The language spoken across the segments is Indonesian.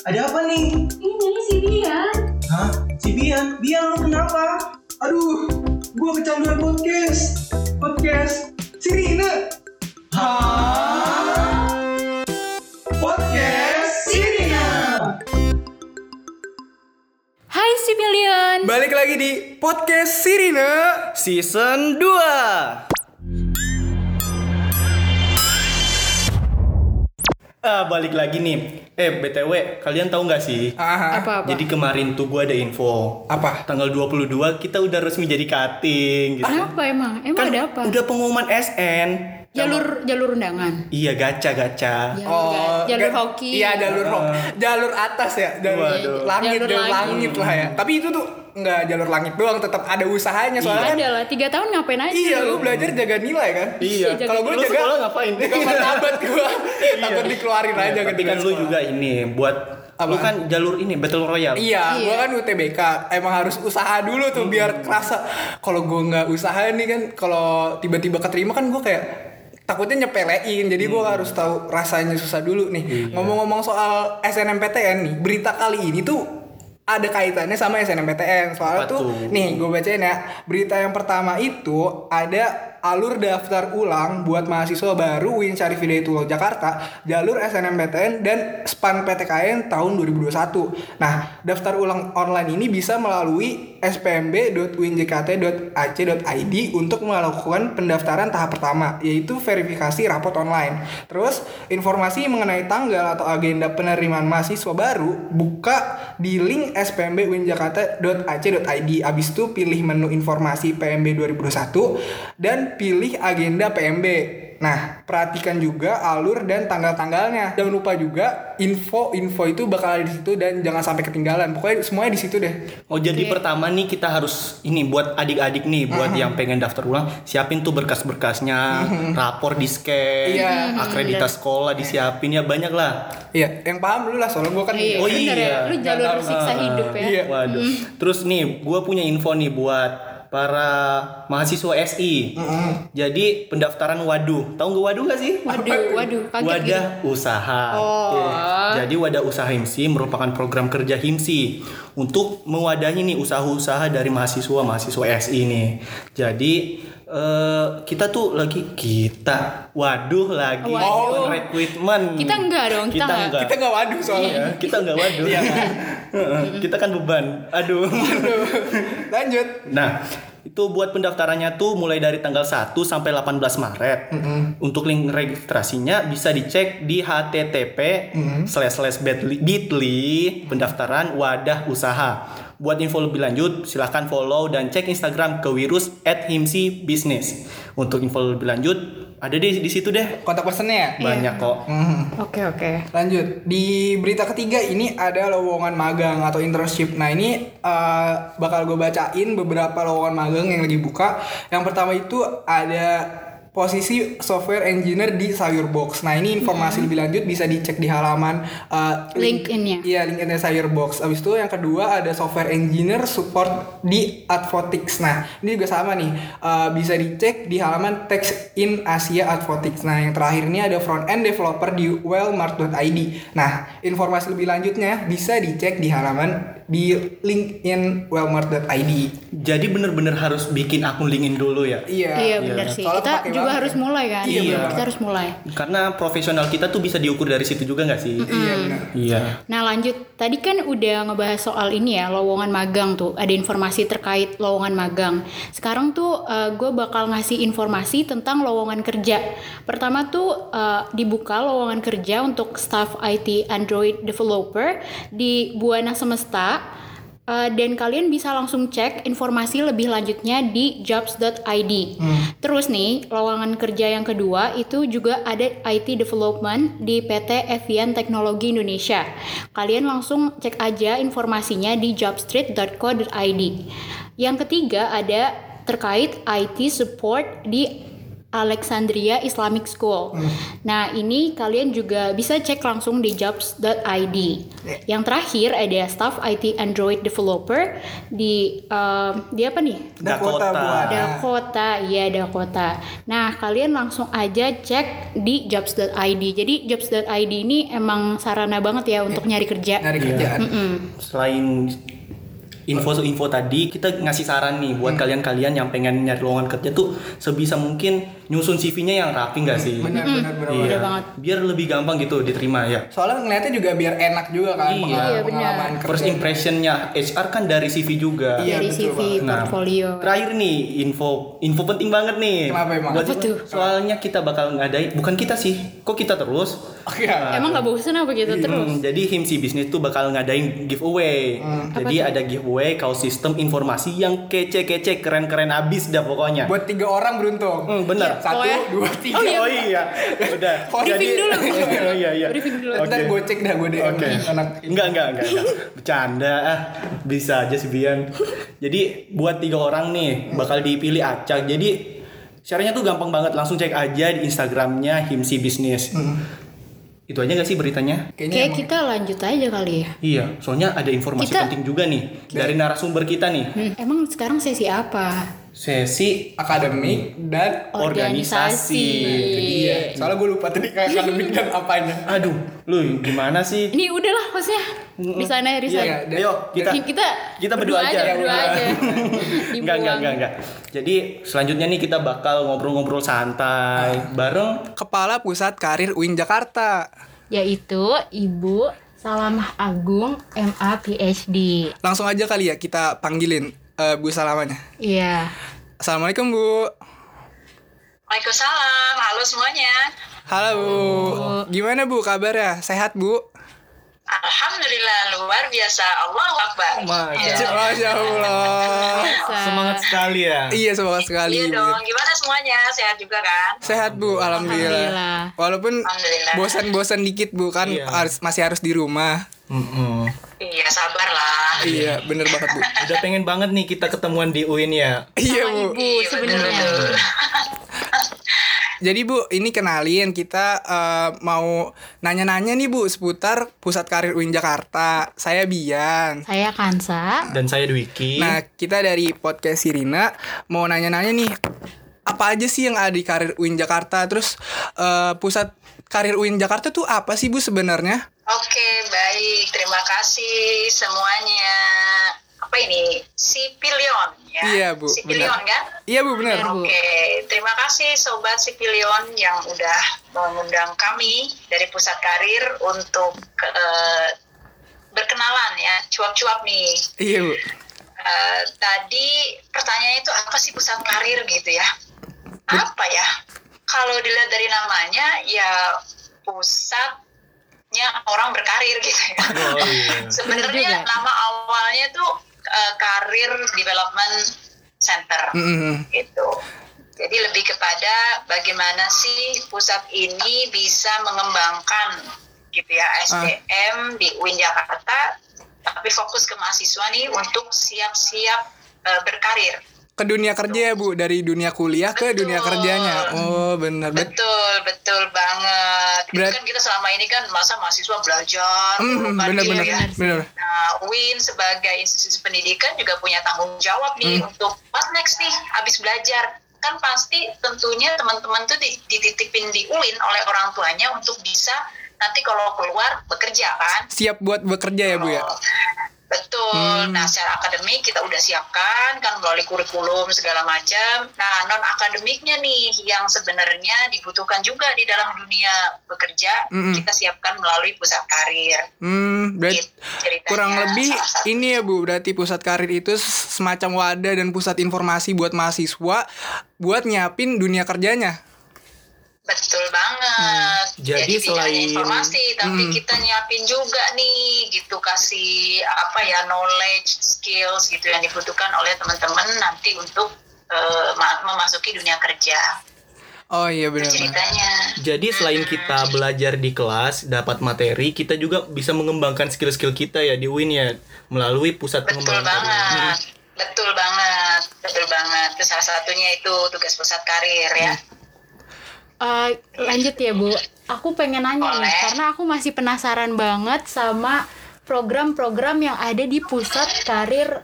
Ada apa nih? Ini si Bian. Hah? Si Bian? Bian lu kenapa? Aduh, gua kecanduan podcast. Podcast Sirina. Hah? Podcast Sirina. Hai si. Balik lagi di podcast Sirina. Season 2 Ah, balik lagi nih. Eh, BTW, kalian tahu nggak sih? Aha. Apa apa? Jadi kemarin tuh gua ada info. Apa? Tanggal 22 kita udah resmi jadi cutting gitu. Apa emang? Emang Kan ada apa? udah pengumuman SN. Jalur jalur undangan. Iya, gacha-gacha. Jalur, jalur ga- hoki. Iya, jalur hoki. Jalur atas ya, jalur Waduh. langit, Jalur jalur langit. langit lah ya. Tapi itu tuh nggak jalur langit doang, tetap ada usahanya soalnya kan. Ada lah. Tiga tahun ngapain aja? Iya, lu? lu belajar jaga nilai kan? Iya. jaga Kalau gue Lu jaga sekolah ngapain? Jaga martabat gua. Takut dikeluarin aja Iya, Tapi ketika kan lu juga ini buat Apa? lu kan jalur ini Battle Royale. Iya, Iya. gua kan UTBK. Emang harus usaha dulu tuh biar kerasa. Kalau gua nggak usaha nih kan, kalau tiba-tiba keterima kan gua kayak takutnya nyepelein. Jadi gua harus tahu rasanya susah dulu nih. Ngomong-ngomong soal SNMPTN nih, berita kali ini tuh ada kaitannya sama SNMPTN. Soalnya Apa tuh, tuh? nih gue bacain ya. Berita yang pertama itu ada alur daftar ulang buat mahasiswa baru Win Syarif Hidayatullah Jakarta, jalur SNMPTN dan SPAN PTKN tahun 2021. Nah, daftar ulang online ini bisa melalui spmb.winjkt.ac.id untuk melakukan pendaftaran tahap pertama, yaitu verifikasi rapot online. Terus, informasi mengenai tanggal atau agenda penerimaan mahasiswa baru buka di link spmb.winjakarta.ac.id. Abis itu pilih menu informasi PMB 2021 dan pilih agenda PMB. Nah, perhatikan juga alur dan tanggal-tanggalnya. Jangan lupa juga info-info itu bakal ada di situ dan jangan sampai ketinggalan. Pokoknya semuanya di situ deh. Oh jadi pertama nih kita harus ini buat adik-adik nih buat yang pengen daftar ulang siapin tuh berkas-berkasnya, rapor di scan, Iya. akreditas sekolah disiapin ya banyak lah. Iya, yang paham dulu lah soalnya gue kan Iya, Oh bener iya. ya. Lu jalur siksa hidup ya. Iya. Waduh. Terus nih gue punya info nih buat para mahasiswa SI. Jadi pendaftaran waduh, tahu nggak waduh nggak sih? Waduh, waduh, kaget Wadah gitu. usaha. Oh. Oke. Jadi wadah usaha HIMSI merupakan program kerja HIMSI untuk mewadahi nih usaha-usaha dari mahasiswa-mahasiswa SI nih. Jadi eh, kita tuh lagi kita waduh lagi Waduh. recruitment. Kita enggak dong, kita Kita enggak. enggak. Kita nggak waduh soalnya. Iya, kita enggak waduh. Heeh, kita kan beban. Aduh. Aduh. Lanjut. Nah, itu buat pendaftarannya tuh mulai dari tanggal 1 sampai 18 Maret. Untuk link registrasinya bisa dicek di http slash slash bit.ly pendaftaran wadah usaha. Buat info lebih lanjut, silahkan follow dan cek Instagram kewirus at himsi business. Untuk info lebih lanjut, ada di di situ deh. Kontak personnya ya? Banyak kok. Mhm. Oke, oke. Lanjut di berita ketiga ini ada lowongan magang atau internship. Nah ini eh, bakal gue bacain beberapa lowongan magang yang lagi buka. Yang pertama itu ada posisi software engineer di Sayurbox. Nah ini informasi lebih lanjut bisa dicek di halaman eh, link- LinkedIn-nya. Iya LinkedIn Sayurbox. Abis itu yang kedua ada software engineer support di Advotics. Nah ini juga sama nih eh, bisa dicek di halaman Text in Asia Advotics. Nah yang terakhir ini ada front end developer di wellmart.id. Nah informasi lebih lanjutnya bisa dicek di halaman di LinkedIn wellmart.id. Jadi bener-bener harus bikin akun LinkedIn dulu ya. Iya. Iya, benar sih. Soalnya Kita juga banget harus ya. mulai kan. Iya, benar. Kita harus mulai. Karena profesional kita tuh bisa diukur dari situ juga nggak sih? Iya benar. Iya. Nah lanjut, tadi kan udah ngebahas soal ini ya, lowongan magang tuh. Ada informasi terkait lowongan magang. Sekarang tuh gue bakal ngasih informasi tentang lowongan kerja. Pertama tuh eh, dibuka lowongan kerja untuk staff IT Android developer di Buana Semesta. Uh, dan kalian bisa langsung cek informasi lebih lanjutnya di jobs.id. Terus nih, lowongan kerja yang kedua itu juga ada IT development di PT Evian Teknologi Indonesia. Kalian langsung cek aja informasinya di jobstreet.co.id. Yang ketiga ada terkait IT support di Alexandria Islamic School. Nah, ini kalian juga bisa cek langsung di jobs.id. Yang terakhir ada staff IT Android developer di eh, di apa nih? Dakota, Dakota. Dakota, iya Dakota. Nah, kalian langsung aja cek di jobs.id. Jadi jobs.id ini emang sarana banget ya untuk nyari kerja. Nyari kerjaan. Mm-mm. Selain info-info tadi, kita ngasih saran nih buat kalian-kalian yang pengen nyari lowongan kerja tuh sebisa mungkin nyusun CV-nya yang rapi nggak sih? Benar, benar, benar. Iya. Banget. Biar lebih gampang gitu diterima ya. Soalnya ngeliatnya juga biar enak juga kan Iya. pengalaman, Iya, pengalaman kerja. First impression-nya HR kan dari CV juga. Iya, Dari betul CV banget. Nah, portfolio. Terakhir nih info info penting banget nih. Kenapa emang? Buat Apa tuh? Soalnya kita bakal ngadain bukan kita sih. Kok kita terus? Oke. Emang nggak bosan apa gitu terus? Hmm, jadi Himsi Bisnis tuh bakal ngadain giveaway. Hmm. Jadi ada giveaway kau sistem informasi yang kece-kece keren-keren abis dah pokoknya. Buat tiga orang beruntung. Hmm, benar. Satu, Oh ya? dua, tiga. Oh, iya. Oh iya, udah. Briefing dulu. oh iya iya. Briefing dulu. Ntar Oke. gue cek dah gue DM Oke. anak. Enggak, enggak, enggak, enggak. Bercanda ah. Bisa aja sih Bian. Jadi buat tiga orang nih bakal dipilih acak. Jadi syaratnya tuh gampang banget. Langsung cek aja di Instagramnya Himsi Bisnis. Itu aja gak sih beritanya? Kayaknya Kayak emang- kita lanjut aja kali ya. Iya, soalnya ada informasi Kita- penting juga nih dari narasumber kita nih. Hmm, emang sekarang sesi apa? Sesi akademik dan Organisasi. iya. Soalnya gue lupa tadi kayak akademik dan apanya. Aduh, lu gimana sih? Ini udahlah maksudnya di sana di Iya, sana. dan- ayo kita kita kita berdua aja. berdua aja. Enggak, enggak, enggak, enggak. Jadi selanjutnya nih kita bakal ngobrol-ngobrol santai bareng Kepala Pusat Karir UIN Jakarta. Yaitu Ibu Salamah Agung MA PhD. Langsung aja kali ya kita panggilin eh, Bu Salamanya. Iya. Assalamualaikum Bu. Waalaikumsalam, halo semuanya. Halo Bu. Gimana Bu kabarnya? Sehat Bu? Alhamdulillah luar biasa, Allah Akbar. Masya, Masya Allah. semangat sekali ya. Iya semangat sekali. Iya dong, gimana semuanya? Sehat juga kan? Sehat Bu, alhamdulillah. Alhamdulillah. Walaupun bosan-bosan dikit Bu kan Iya. harus masih harus di rumah. Mm-mm. Iya, sabarlah. Iya, bener banget Bu. Udah pengen banget nih kita ketemuan di UIN ya. Iya Bu. Ibu sebenarnya. Jadi Bu, ini kenalin kita eh, mau nanya-nanya nih Bu seputar Pusat Karir UIN Jakarta. Saya Bian. Saya Kansa. Dan saya Dwiki. Nah, kita dari podcast Sirina mau nanya-nanya nih apa aja sih yang ada di Karir UIN Jakarta? Terus eh, Pusat Karir UIN Jakarta tuh apa sih Bu sebenarnya? Oke, baik. Terima kasih semuanya. Apa ini? Sipilion ya? Iya, Bu, Sipilion benar. kan? Iya Bu, benar. Oke, terima kasih Sobat Sipilion yang udah mengundang kami dari Pusat Karir untuk eh, berkenalan ya, cuap-cuap nih. Iya Bu. Eh, tadi pertanyaannya itu apa sih pusat karir gitu ya? Apa ya? Kalau dilihat dari namanya ya pusatnya orang berkarir gitu ya. Oh, iya. Sebenarnya nama awalnya tuh eh, Karir Development Center Mm-mm. gitu. Jadi lebih kepada bagaimana sih pusat ini bisa mengembangkan gitu ya SDM di UIN Jakarta, tapi fokus ke mahasiswa nih untuk siap-siap eh, berkarir. Ke dunia kerja ya Bu, dari dunia kuliah ke Betul. dunia kerjanya. Oh, benar. Bet- Betul, betul banget. Itu Berat- kan kita selama ini kan masa mahasiswa belajar, Mm, benar gitu benar ya. benar. Nah, UIN sebagai institusi pendidikan juga punya tanggung jawab nih untuk what next nih habis belajar. Kan pasti tentunya teman-teman tuh di- dititipin di UIN oleh orang tuanya untuk bisa nanti kalau keluar bekerja kan. Siap buat bekerja ya Bu ya. Betul. Nah, secara akademik kita udah siapkan kan melalui kurikulum segala macam. Nah, non akademiknya nih yang sebenarnya dibutuhkan juga di dalam dunia bekerja, Mm-mm. kita siapkan melalui pusat karir. Hmm, berarti Gitu kurang lebih ini ya Bu, berarti pusat karir itu semacam wadah dan pusat informasi buat mahasiswa buat nyiapin dunia kerjanya. Betul banget. Jadi tidak hanya selain- informasi, tapi Hmm. kita nyiapin juga nih, gitu kasih apa ya knowledge, skills gitu yang dibutuhkan oleh teman-teman nanti untuk ma- memasuki dunia kerja. Oh iya benar. ceritanya. Jadi selain kita belajar di kelas, dapat materi, kita juga bisa mengembangkan skill-skill kita ya di UIN ya melalui pusat Betul pengembangan karir. banget. Betul banget. Betul banget. Itu salah satunya itu tugas pusat karir ya. Eh, lanjut ya Bu. Aku pengen nanya nih, Boleh. karena aku masih penasaran banget sama program-program yang ada di pusat karir.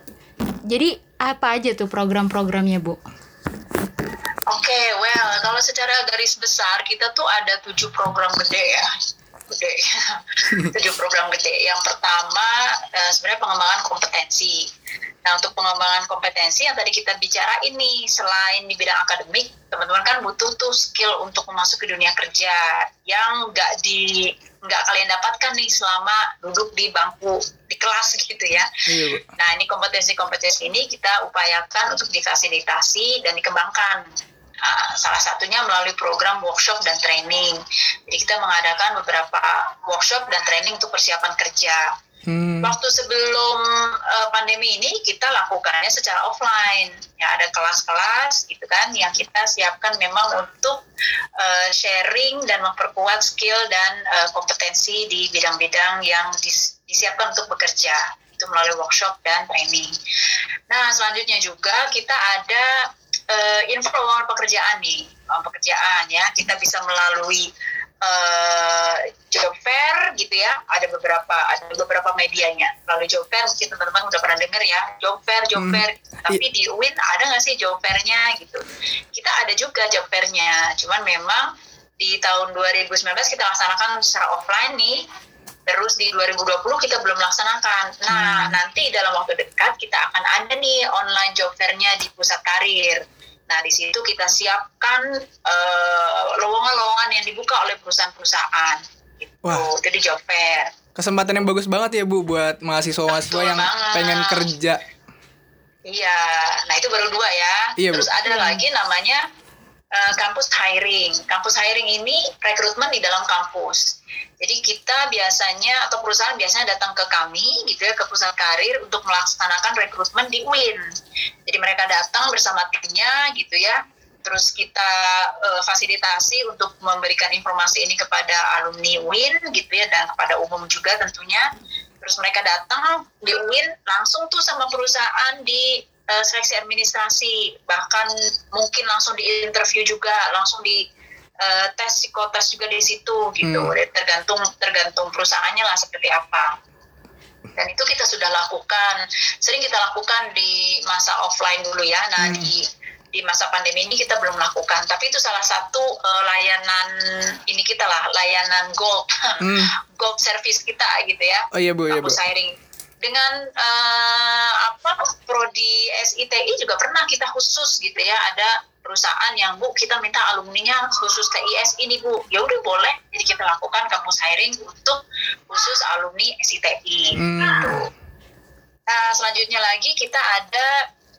Jadi apa aja tuh program-programnya Bu? Oke, well, kalau secara garis besar kita tuh ada tujuh program gede ya, gede, tujuh program gede. Yang pertama eh, sebenarnya pengembangan kompetensi. Nah, untuk pengembangan kompetensi yang tadi kita bicara ini, selain di bidang akademik, teman-teman kan butuh tuh skill untuk memasuki dunia kerja yang nggak di nggak kalian dapatkan nih selama duduk di bangku di kelas gitu ya. Iya. Nah, ini kompetensi-kompetensi ini kita upayakan untuk difasilitasi dan dikembangkan. Nah, salah satunya melalui program workshop dan training. Jadi kita mengadakan beberapa workshop dan training untuk persiapan kerja. Hmm. Waktu sebelum eh, pandemi ini kita lakukannya secara offline. Ya ada kelas-kelas gitu kan yang kita siapkan memang untuk eh, sharing dan memperkuat skill dan eh, kompetensi di bidang-bidang yang dis- disiapkan untuk bekerja itu melalui workshop dan training. Nah selanjutnya juga kita ada eh, info lowongan pekerjaan nih, pekerjaan ya kita bisa melalui eh, job fair gitu ya ada beberapa ada beberapa medianya. Melalui job fair mungkin teman-teman udah pernah dengar ya job fair job Hmm. fair. Tapi di UIN ada nggak sih job fairnya gitu? Kita ada juga job fairnya cuman memang di tahun 2019 kita laksanakan secara offline nih. Terus di 2020 kita belum laksanakan. Nah nanti dalam waktu dekat kita akan ada nih online job fairnya di pusat karir Nah, di situ kita siapkan eh, lowongan-lowongan yang dibuka oleh perusahaan-perusahaan. Gitu. Wah. Itu di job fair. Kesempatan yang bagus banget ya Bu buat mahasiswa-mahasiswa yang banget. pengen kerja. Iya, nah itu baru dua ya. Iya, Bu. Terus ada lagi namanya eh, kampus hiring. Kampus hiring ini rekrutmen di dalam kampus. Jadi kita biasanya atau perusahaan biasanya datang ke kami gitu ya ke pusat karir untuk melaksanakan rekrutmen di UIN. Jadi mereka datang bersama timnya gitu ya. Terus kita eh, fasilitasi untuk memberikan informasi ini kepada alumni UIN gitu ya dan kepada umum juga tentunya. Terus mereka datang di UIN langsung tuh sama perusahaan di eh, seleksi administrasi, bahkan mungkin langsung di interview juga, langsung di eh, tes psikotes juga di situ gitu. Hmm. Tergantung tergantung perusahaannya lah seperti apa. Dan itu kita sudah lakukan, sering kita lakukan di masa offline dulu ya. Nah Hmm. di di masa pandemi ini kita belum lakukan, tapi itu salah satu eh, layanan ini kita lah, layanan gold, Hmm. gold service kita gitu ya Oh iya Bu, iya Bu. hiring dengan eh, apa prodi SITI juga pernah kita khusus gitu ya ada perusahaan yang bu kita minta alumninya khusus TIS ini bu ya udah boleh jadi kita lakukan kampus hiring untuk khusus alumni SITI Hmm. gitu. Nah selanjutnya lagi kita ada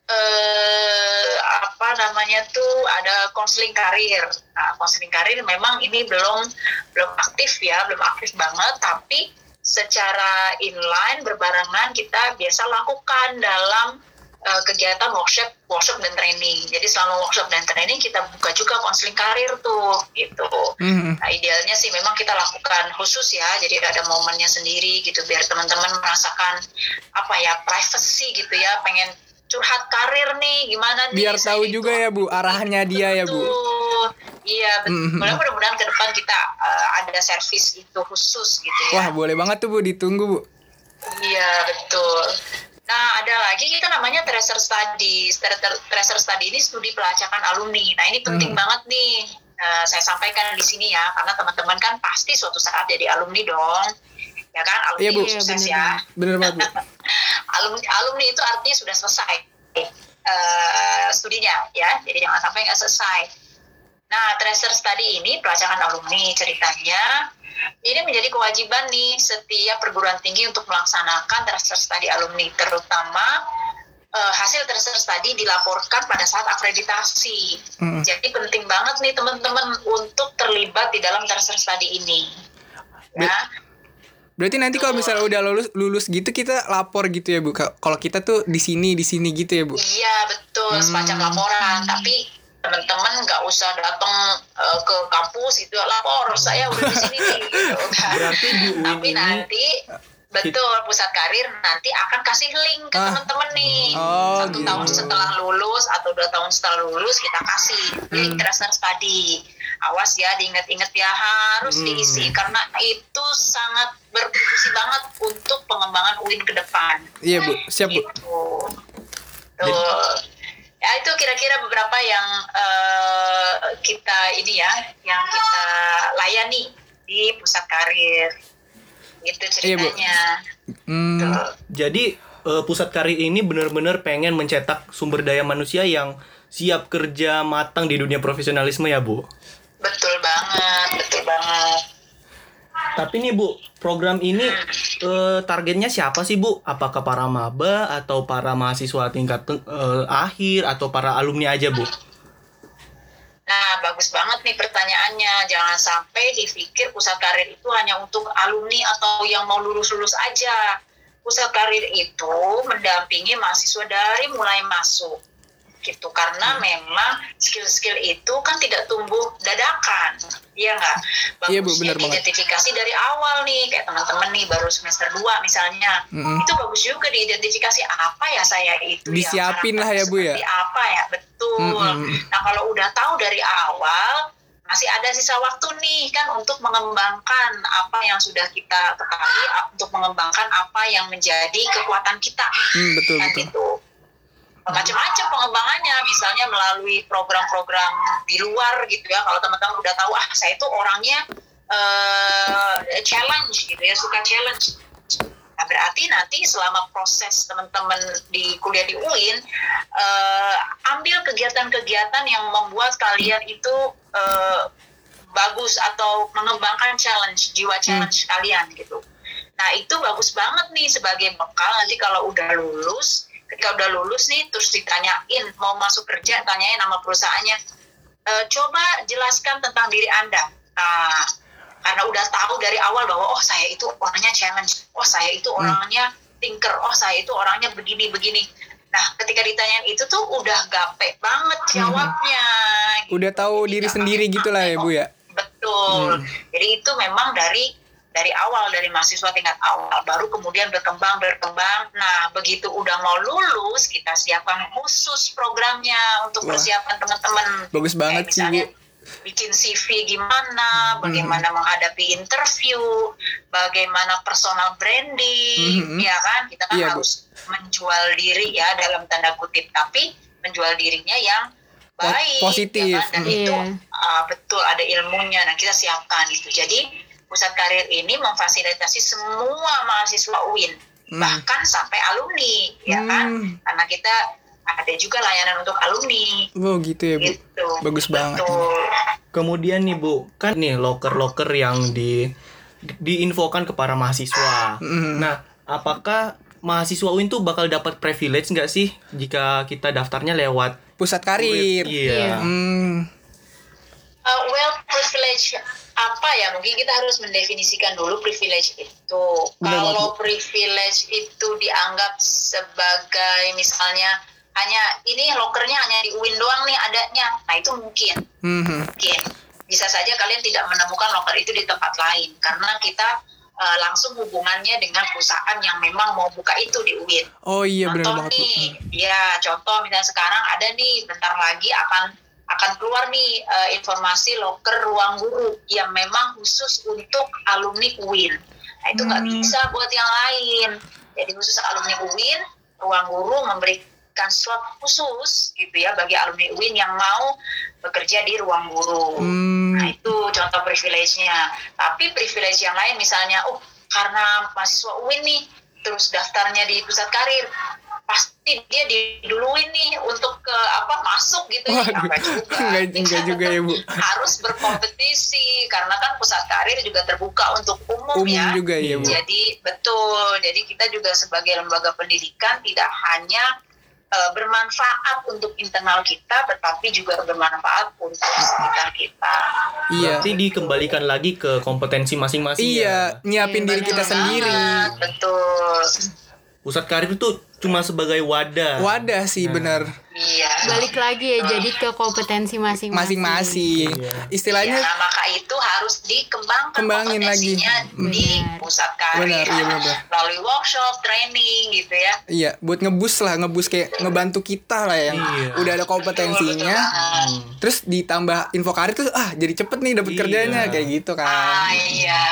eh, apa namanya tuh ada konseling karir. Nah konseling karir memang ini belum belum aktif ya, belum aktif banget, tapi secara inline berbarengan kita biasa lakukan dalam eh, kegiatan workshop, workshop dan training. Jadi selama workshop dan training kita buka juga konseling karir tuh, gitu. Hmm. Nah, idealnya sih memang kita lakukan khusus ya, jadi ada momennya sendiri gitu biar teman-teman merasakan apa ya privacy gitu ya, pengen curhat karir nih gimana nih. Biar tahu itu juga ya Bu arahnya dia ya Bu. Iya, betul. Mudah-mudahan ke depan kita uh, ada servis itu khusus gitu Wah ya. boleh banget tuh Bu ditunggu Bu. Iya, betul. Nah, ada lagi kita namanya tracer study. Tra- Tracer study ini studi pelacakan alumni. Nah, ini penting Hmm. banget nih. Eh, saya sampaikan di sini ya, karena teman-teman kan pasti suatu saat jadi alumni dong. Ya kan, alumni Iya, Bu. sukses Iya, ya. Bener banget Bu. Alumni, alumni itu artinya sudah selesai eh, studinya ya. Jadi jangan sampai nggak selesai. Nah, tracer study ini pelacakan alumni ceritanya. Ini menjadi kewajiban nih setiap perguruan tinggi untuk melaksanakan tracer study alumni, terutama eh, hasil tracer study dilaporkan pada saat akreditasi. Hmm. Jadi penting banget nih teman-teman untuk terlibat di dalam tracer study ini. Ya. Berarti nanti kalau misalnya udah lulus lulus gitu kita lapor gitu ya Bu. Ka- Kalau kita tuh di sini di sini gitu ya Bu. Iya betul Hmm. semacam laporan tapi teman-teman nggak usah datang eh, ke kampus itu lapor saya udah di sini nih gitu kan. Berarti di tapi nanti betul pusat karir nanti akan kasih link ke Ah. teman-teman nih Oh, satu gitu. tahun setelah lulus atau dua tahun setelah lulus kita kasih link Hmm. tracer study awas ya diingat-ingat ya harus Hmm. diisi karena itu sangat berfungsi banget untuk pengembangan UIN ke depan. Iya bu, siap bu. Gitu. Tuh. Ya itu kira-kira beberapa yang eh, kita ini ya, yang kita layani di pusat karir. Gitu Iya, Bu. ceritanya. Hmm, Tuh. Jadi eh, pusat karir ini benar-benar pengen mencetak sumber daya manusia yang siap kerja matang di dunia profesionalisme ya Bu. Betul banget, betul banget. Tapi nih Bu, program ini eh, targetnya siapa sih Bu? Apakah para maba atau para mahasiswa tingkat eh, akhir atau para alumni aja Bu? Nah, bagus banget nih pertanyaannya. Jangan sampai dipikir pusat karir itu hanya untuk alumni atau yang mau lulus-lulus aja. Pusat karir itu mendampingi mahasiswa dari mulai masuk. Gitu. Karena memang skill-skill itu kan tidak tumbuh dadakan. Iya nggak? Iya, Bu, Bagusnya banget. diidentifikasi dari awal nih. Kayak teman-teman nih baru semester 2 misalnya. Mm-mm. Itu bagus juga diidentifikasi apa ya saya itu. yang Disiapin lah ya, Bu, ya? apa ya? Betul. Mm-mm. Nah kalau udah tahu dari awal masih ada sisa waktu nih kan untuk mengembangkan apa yang sudah kita ketahui untuk mengembangkan apa yang menjadi kekuatan kita hmm, betul kan betul. gitu macam-macam pengembangannya misalnya melalui program-program di luar gitu ya kalau teman-teman udah tahu ah saya itu orangnya eh, challenge gitu ya suka challenge. Nah, berarti nanti selama proses teman-teman di kuliah di UIN eh, ambil kegiatan-kegiatan yang membuat kalian itu eh, bagus atau mengembangkan challenge jiwa challenge kalian gitu. Nah itu bagus banget nih sebagai bekal. Nanti kalau udah lulus, ketika udah lulus nih terus ditanyain mau masuk kerja, tanyain nama perusahaannya, "Eh, coba jelaskan tentang diri anda. Nah, karena udah tahu dari awal bahwa oh saya itu orangnya challenge, oh saya itu orangnya thinker, oh saya itu orangnya begini begini. Nah ketika ditanyain itu tuh udah gape banget jawabnya. gitu. Udah tahu Jadi diri sendiri pakai gitu lah ya, Bu, ya? Betul. Jadi itu memang dari dari awal dari mahasiswa tingkat awal baru kemudian berkembang berkembang. Nah, begitu udah mau lulus kita siapkan khusus programnya untuk Wah. persiapan teman-teman. Bagus banget sih, Bu. Bikin CV gimana, bagaimana menghadapi interview, bagaimana personal branding, Mhm. ya kan? Kita kan Bu. harus menjual diri ya dalam tanda kutip, tapi menjual dirinya yang baik, positif. ya kan? Dan Mhm. itu. Ah, betul ada ilmunya nah kita siapkan itu jadi pusat karir ini memfasilitasi semua mahasiswa UIN Hmm. bahkan sampai alumni ya kan Hmm. karena kita ada juga layanan untuk alumni Oh gitu ya bu. gitu Bagus banget. betul Kemudian nih Bu, kan nih loker-loker yang di diinfokan ke para mahasiswa. Mm. Nah, apakah mahasiswa UIN tuh bakal dapat privilege nggak sih jika kita daftarnya lewat Pusat karir. Iya. Hmm. Uh, well privilege apa ya mungkin kita harus mendefinisikan dulu privilege itu Benar banget, kalau privilege itu dianggap sebagai misalnya hanya ini lokernya hanya di UIN doang nih adanya nah itu mungkin Mhm. mungkin bisa saja kalian tidak menemukan loker itu di tempat lain karena kita uh, langsung hubungannya dengan perusahaan yang memang mau buka itu di UIN. Oh iya benar contoh banget bu. nih, ya contoh misalnya sekarang ada nih bentar lagi akan akan keluar nih uh, informasi loker ruang guru yang memang khusus untuk alumni UIN. Nah itu nggak Hmm. bisa buat yang lain. Jadi khusus alumni UIN, ruang guru memberikan slot khusus gitu ya bagi alumni UIN yang mau bekerja di ruang guru. Hmm. Nah itu contoh privilege-nya. Tapi privilege yang lain misalnya, oh karena mahasiswa UIN nih, terus daftarnya di pusat karir, pasti dia diduluin nih untuk ke apa masuk gitu ya. Enggak juga. Enggak, enggak juga ya, Bu. Harus berkompetisi karena kan pusat karir juga terbuka untuk umum, Umum ya. juga ya bu. Jadi betul. Jadi kita juga sebagai lembaga pendidikan tidak hanya eh, bermanfaat untuk internal kita, tetapi juga bermanfaat untuk sekitar kita. Iya. Berarti dikembalikan lagi ke kompetensi masing-masing Iya, ya. nyiapin diri Iya, kita betul sendiri. Banget, betul. Pusat karir itu cuma sebagai wadah. Wadah sih bener Iya. Balik lagi ya jadi ke kompetensi masing-masing. masing-masing. Istilahnya Iya, maka itu harus dikembangkan Kembangin lagi. di pusat karir Benar, iya, benar. melalui workshop, training gitu ya. Iya, buat ngebus lah, ngebus kayak ngebantu kita lah yang Iya. udah ada kompetensinya. Terus ditambah info karir tuh ah jadi cepet nih dapat Iya. kerjanya kayak gitu Ah kan. iya.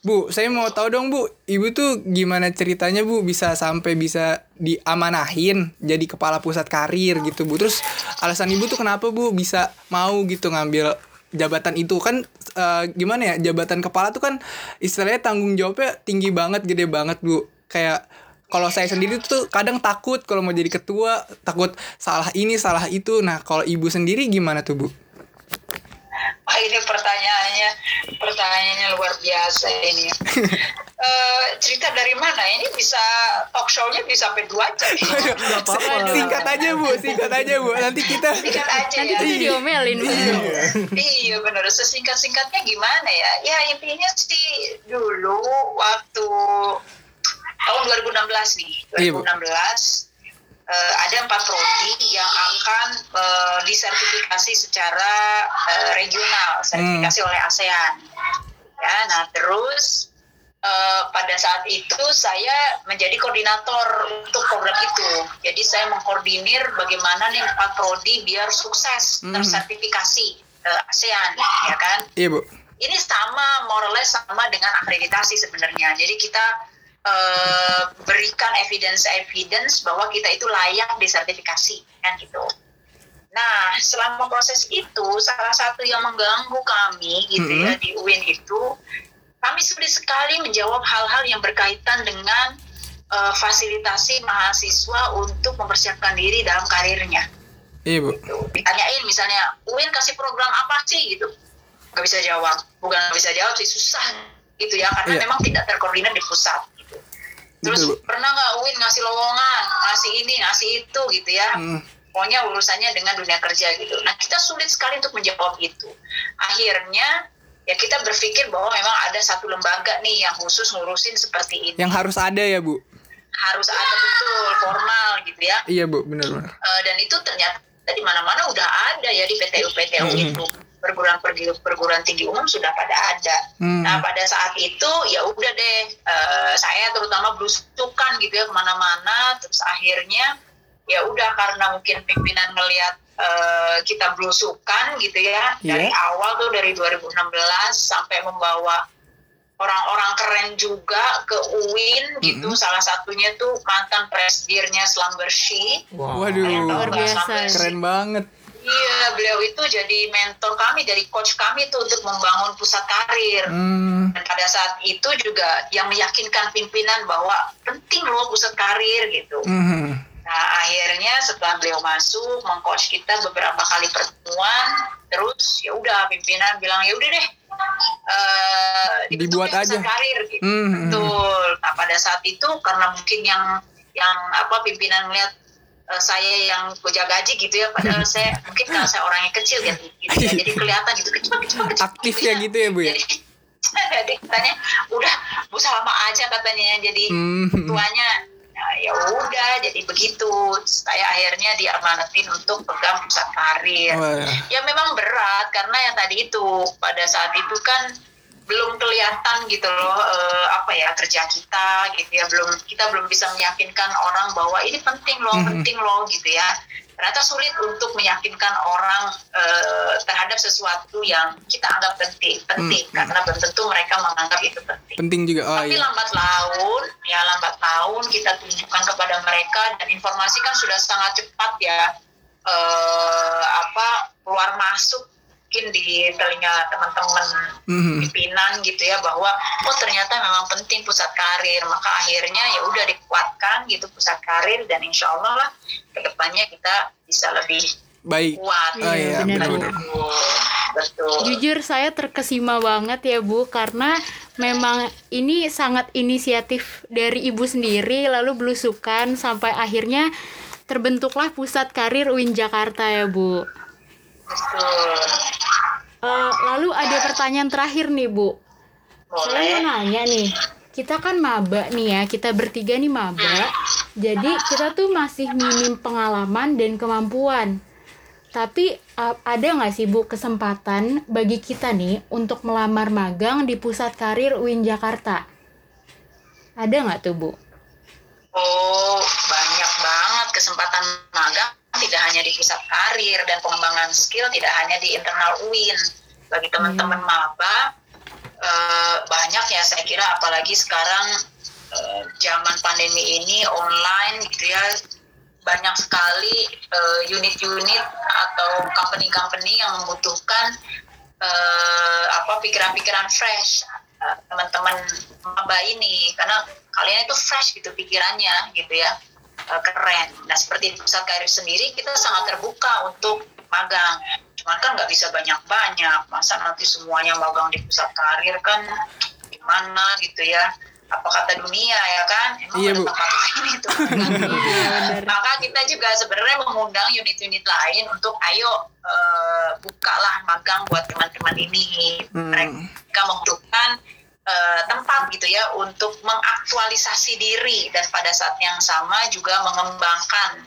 Bu, saya mau tahu dong Bu, Ibu tuh gimana ceritanya Bu bisa sampai bisa diamanahin jadi kepala pusat karir gitu Bu. Terus alasan Ibu tuh kenapa Bu bisa mau gitu ngambil jabatan itu? Kan eh, gimana ya jabatan kepala tuh kan istilahnya tanggung jawabnya tinggi banget gede banget Bu. Kayak kalau saya sendiri tuh kadang takut kalau mau jadi ketua takut salah ini salah itu. Nah kalau ibu sendiri gimana tuh bu Wah ini pertanyaannya, pertanyaannya luar biasa ini. Eh, cerita dari mana? Ini bisa talk show-nya bisa sampai dua jam. Nggak apa-apa. singkat aja bu singkat aja bu nanti kita Singkat aja Nanti ya. kita diomelin. Bu. Iya benar. Sesingkat-singkatnya gimana ya? Ya intinya sih dulu waktu tahun 2016 nih, Iya, Bu. 2016 eh, ada empat prodi yang akan eh, disertifikasi secara eh, regional, sertifikasi oleh ASEAN. Ya, nah terus eh, pada saat itu saya menjadi koordinator untuk program itu. Jadi saya mengkoordinir bagaimana nih empat prodi biar sukses Hmm. tersertifikasi eh, ASEAN, ya kan? iya bu ini sama more or less sama dengan akreditasi sebenarnya. Jadi kita eh, berikan evidence-evidence bahwa kita itu layak disertifikasi kan gitu. Nah, selama proses itu salah satu yang mengganggu kami gitu ya di UIN itu kami sulit sekali menjawab hal-hal yang berkaitan dengan eh, fasilitasi mahasiswa untuk mempersiapkan diri dalam karirnya iya bu gitu. ditanyain misalnya UIN kasih program apa sih gitu nggak bisa jawab bukan nggak bisa jawab sih susah gitu ya karena Iya. memang tidak terkoordinat di pusat. Terus Bu. pernah nggak UIN ngasih lowongan ngasih ini ngasih itu gitu ya? Hmm. pokoknya urusannya dengan dunia kerja gitu. Nah kita sulit sekali untuk menjawab itu. Akhirnya ya kita berpikir bahwa memang ada satu lembaga nih yang khusus ngurusin seperti ini. Yang harus ada ya bu? Harus ada betul formal gitu ya. Iya bu. Benar-benar Eh, dan itu ternyata di mana-mana udah ada ya di PTU PTU Hmm. itu perguruan perguruan tinggi umum sudah pada ada. Hmm. Nah pada saat itu ya udah deh eh, saya terutama belusukan gitu ya ke mana-mana terus akhirnya ya udah karena mungkin pimpinan ngelihat eh, kita belusukan gitu ya Iya. dari awal tuh dari 2016 sampai membawa orang-orang keren juga ke UIN gitu salah satunya tuh mantan presidirnya Slumbershi waduh Luar biasa. keren banget Iya, beliau itu jadi mentor kami, jadi coach kami tuh untuk membangun pusat karir. hmm. Dan pada saat itu juga yang meyakinkan pimpinan bahwa penting loh pusat karir gitu. Hmm. Nah akhirnya setelah beliau masuk, mengcoach kita beberapa kali pertemuan, terus ya udah pimpinan bilang ya udah deh, eh, Dibuat aja. karir gitu. Hmm. Betul. Nah pada saat itu karena mungkin yang yang apa pimpinan melihat eh, saya yang puja gaji gitu ya, padahal saya mungkin karena saya orangnya kecil ya, gitu ya, jadi kelihatan gitu kecil kecil kecil. Aktif ya gitu ya, Bu, ya? Jadi, jadi katanya udah bu sama aja katanya jadi Hmm. tuanya ya udah jadi begitu saya akhirnya diamanatin untuk pegang pusat karir Wah. ya memang berat karena yang tadi itu pada saat itu kan belum kelihatan gitu loh eh, apa ya kerja kita gitu ya belum kita belum bisa meyakinkan orang bahwa ini penting loh Mhm. penting loh gitu ya ternyata sulit untuk meyakinkan orang eh, terhadap sesuatu yang kita anggap penting penting. Mhm. karena belum tentu mereka menganggap itu penting. Penting juga oh tapi iya. lambat laun, ya lambat laun kita tunjukkan kepada mereka dan informasi kan sudah sangat cepat ya eh, apa keluar masuk mungkin di telinga teman-teman Mhm. pimpinan gitu ya bahwa oh ternyata memang penting pusat karir maka akhirnya ya udah dikuatkan gitu pusat karir dan insya Allah lah ke depannya kita bisa lebih baik kuat Oh iya, benar, Bu. betul betul Jujur saya terkesima banget ya Bu karena memang ini sangat inisiatif dari Ibu sendiri lalu belusukan sampai akhirnya terbentuklah pusat karir UIN Jakarta ya Bu. Betul Eh, lalu ada pertanyaan terakhir nih Bu. Saya mau nanya nih, kita kan maba nih ya, kita bertiga nih maba. Jadi kita tuh masih minim pengalaman dan kemampuan. Tapi uh, ada nggak sih Bu kesempatan bagi kita nih untuk melamar magang di pusat karir UIN Jakarta? Ada nggak tuh Bu? Oh, banyak banget kesempatan magang tidak hanya di pusat karir dan pengembangan skill tidak hanya di internal UIN. Bagi teman-teman maba eh, banyak ya saya kira apalagi sekarang eh, zaman pandemi ini online gitu ya banyak sekali eh, unit-unit atau company-company yang membutuhkan eh, apa pikiran-pikiran fresh teman-teman maba ini. Karena kalian itu fresh gitu pikirannya gitu ya Eh, keren. Nah seperti di pusat karir sendiri kita sangat terbuka untuk magang. Cuman kan nggak bisa banyak-banyak. Masa nanti semuanya magang di pusat karir kan gimana gitu ya apa kata dunia ya kan emang Iya, ada tempat lain itu maka kita juga sebenarnya mengundang unit-unit lain untuk ayo eh, bukalah magang buat teman-teman ini Hmm. mereka membutuhkan eh, tempat gitu ya untuk mengaktualisasi diri dan pada saat yang sama juga mengembangkan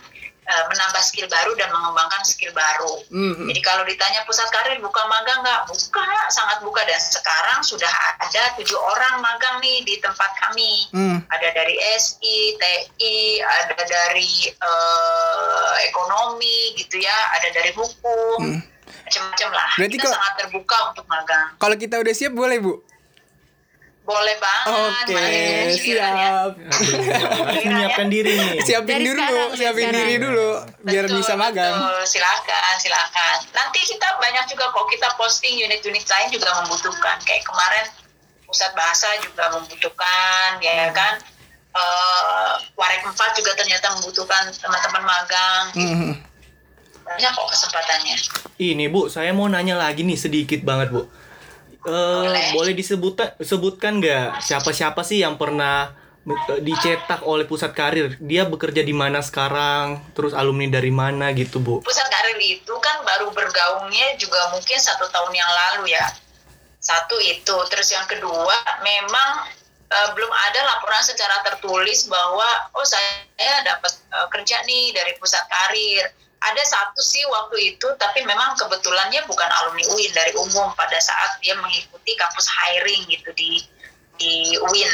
eh, menambah skill baru dan mengembangkan skill baru. Hmm. Jadi kalau ditanya pusat karir buka magang nggak? Buka, sangat buka dan sekarang sudah ada tujuh orang magang nih di tempat kami. Hmm. Ada dari SI, TI, ada dari eh, ekonomi gitu ya, ada dari hukum, Hmm. macam-macam lah. Berarti Kita kok- sangat terbuka untuk magang. Kalau kita udah siap boleh bu? Boleh banget. Oke, giliran ya. siap. Harus menyiapkan diri nih. Siapin Dari dulu, siapin diri dulu biar Betul, bisa magang. Betul. Silakan, silakan. Nanti kita banyak juga kok kita posting unit-unit lain juga membutuhkan. Kayak kemarin pusat bahasa juga membutuhkan, ya kan. Eh, Warek 4 juga ternyata membutuhkan teman-teman magang. Hmm. Banyak kok kesempatannya. Ini Bu, saya mau nanya lagi nih sedikit banget Bu. Eh, Boleh. boleh disebutkan sebutkan nggak siapa-siapa sih yang pernah eh, dicetak oleh pusat karir? Dia bekerja di mana sekarang? Terus alumni dari mana gitu Bu? Pusat karir itu kan baru bergaungnya juga mungkin satu tahun yang lalu ya. Satu itu. Terus yang kedua, memang eh, belum ada laporan secara tertulis bahwa oh saya dapat eh, kerja nih dari pusat karir. Ada satu sih waktu itu, tapi memang kebetulannya bukan alumni UIN dari umum pada saat dia mengikuti kampus hiring gitu di di UIN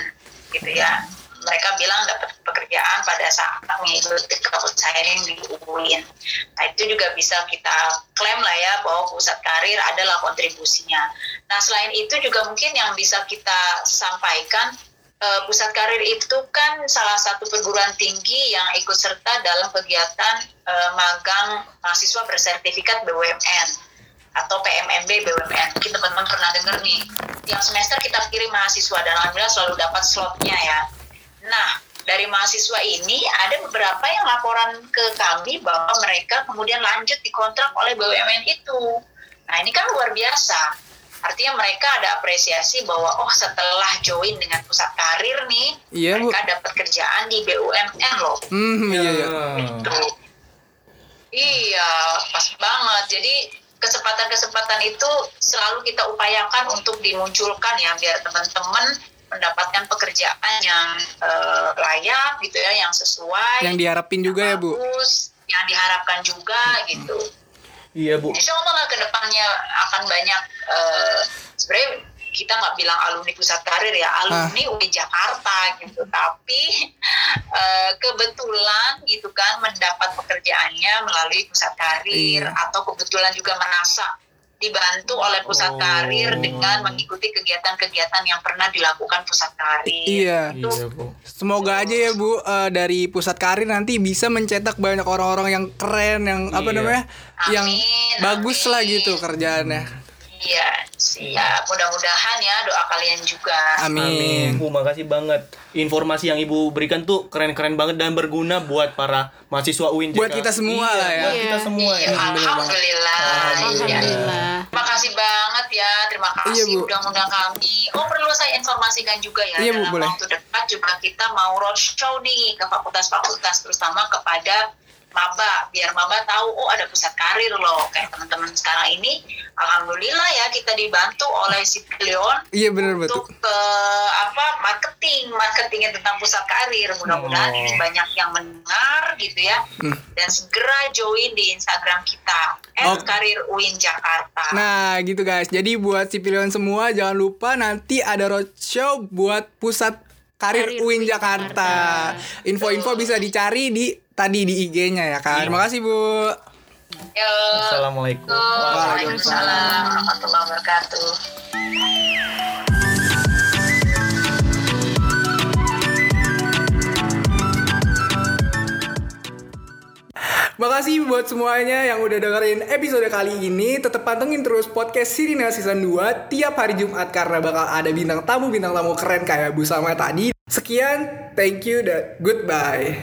gitu ya. Mereka bilang dapat pekerjaan pada saat mengikuti kampus hiring di UIN. Nah itu juga bisa kita klaim lah ya bahwa pusat karir adalah kontribusinya. Nah selain itu juga mungkin yang bisa kita sampaikan eh, pusat karir itu kan salah satu perguruan tinggi yang ikut serta dalam kegiatan eh, magang mahasiswa bersertifikat BUMN atau PMMB BUMN. Mungkin teman-teman pernah dengar nih. Tiap semester kita kirim mahasiswa dan alhamdulillah selalu dapat slotnya ya. Nah, dari mahasiswa ini ada beberapa yang laporan ke kami bahwa mereka kemudian lanjut dikontrak oleh BUMN itu. Nah, ini kan luar biasa. Artinya mereka ada apresiasi bahwa oh setelah join dengan pusat karir nih, Iya, mereka dapat kerjaan di BUMN loh. Hmm, iya, iya. Gitu. Iya, pas banget. Jadi kesempatan-kesempatan itu selalu kita upayakan untuk dimunculkan ya biar teman-teman mendapatkan pekerjaan yang eh, layak gitu ya, yang sesuai, Yang diharapin juga ya, Bu. bagus, yang diharapkan juga gitu. Iya Bu. Insya Allah lah ke depannya akan banyak eh, sebenarnya kita nggak bilang alumni pusat karir ya alumni UI Jakarta gitu tapi eh, kebetulan gitu kan mendapat pekerjaannya melalui pusat karir Iya. atau kebetulan juga merasa dibantu oleh pusat Oh. karir dengan mengikuti kegiatan-kegiatan yang pernah dilakukan pusat karir. Iya. Iya Bu. Semoga aja ya Bu eh, dari pusat karir nanti bisa mencetak banyak orang-orang yang keren, yang apa Iya. namanya, yang Amin, bagus amin. lah gitu kerjaannya. Iya, siap. Mudah-mudahan ya doa kalian juga. Amin. Bu, makasih banget. Informasi yang Ibu berikan tuh keren-keren banget dan berguna buat para mahasiswa UIN Buat kita semua Iya, lah ya. Buat kita semua Iya, ya. Alhamdulillah. Iya. Alhamdulillah. Terima kasih banget ya, terima kasih Iya, Bu. udah ngundang kami. Oh perlu saya informasikan juga ya Iya, Bu, dalam boleh. waktu dekat juga kita mau roadshow nih ke fakultas-fakultas terutama kepada maba biar maba tahu oh ada pusat karir loh kayak teman-teman sekarang ini alhamdulillah ya kita dibantu oleh Sipilion Iya bener betul. untuk ke apa marketing marketingnya tentang pusat karir mudah-mudahan Oh. ini banyak yang mendengar gitu ya Hmm. dan segera join di Instagram kita Oh. @karir UIN Jakarta Nah gitu guys, jadi buat Sipilion semua jangan lupa nanti ada roadshow buat pusat karir Karir UIN Jakarta. Info-info bisa dicari di tadi di IG-nya ya kan. Makasih Bu. Yo. Assalamualaikum. Waalaikumsalam warahmatullahi wabarakatuh. Makasih buat semuanya yang udah dengerin episode kali ini. Tetap pantengin terus podcast Sirina Season 2 tiap hari Jumat karena bakal ada bintang tamu-bintang tamu keren kayak Bu Salma tadi. Sekian, thank you dan goodbye.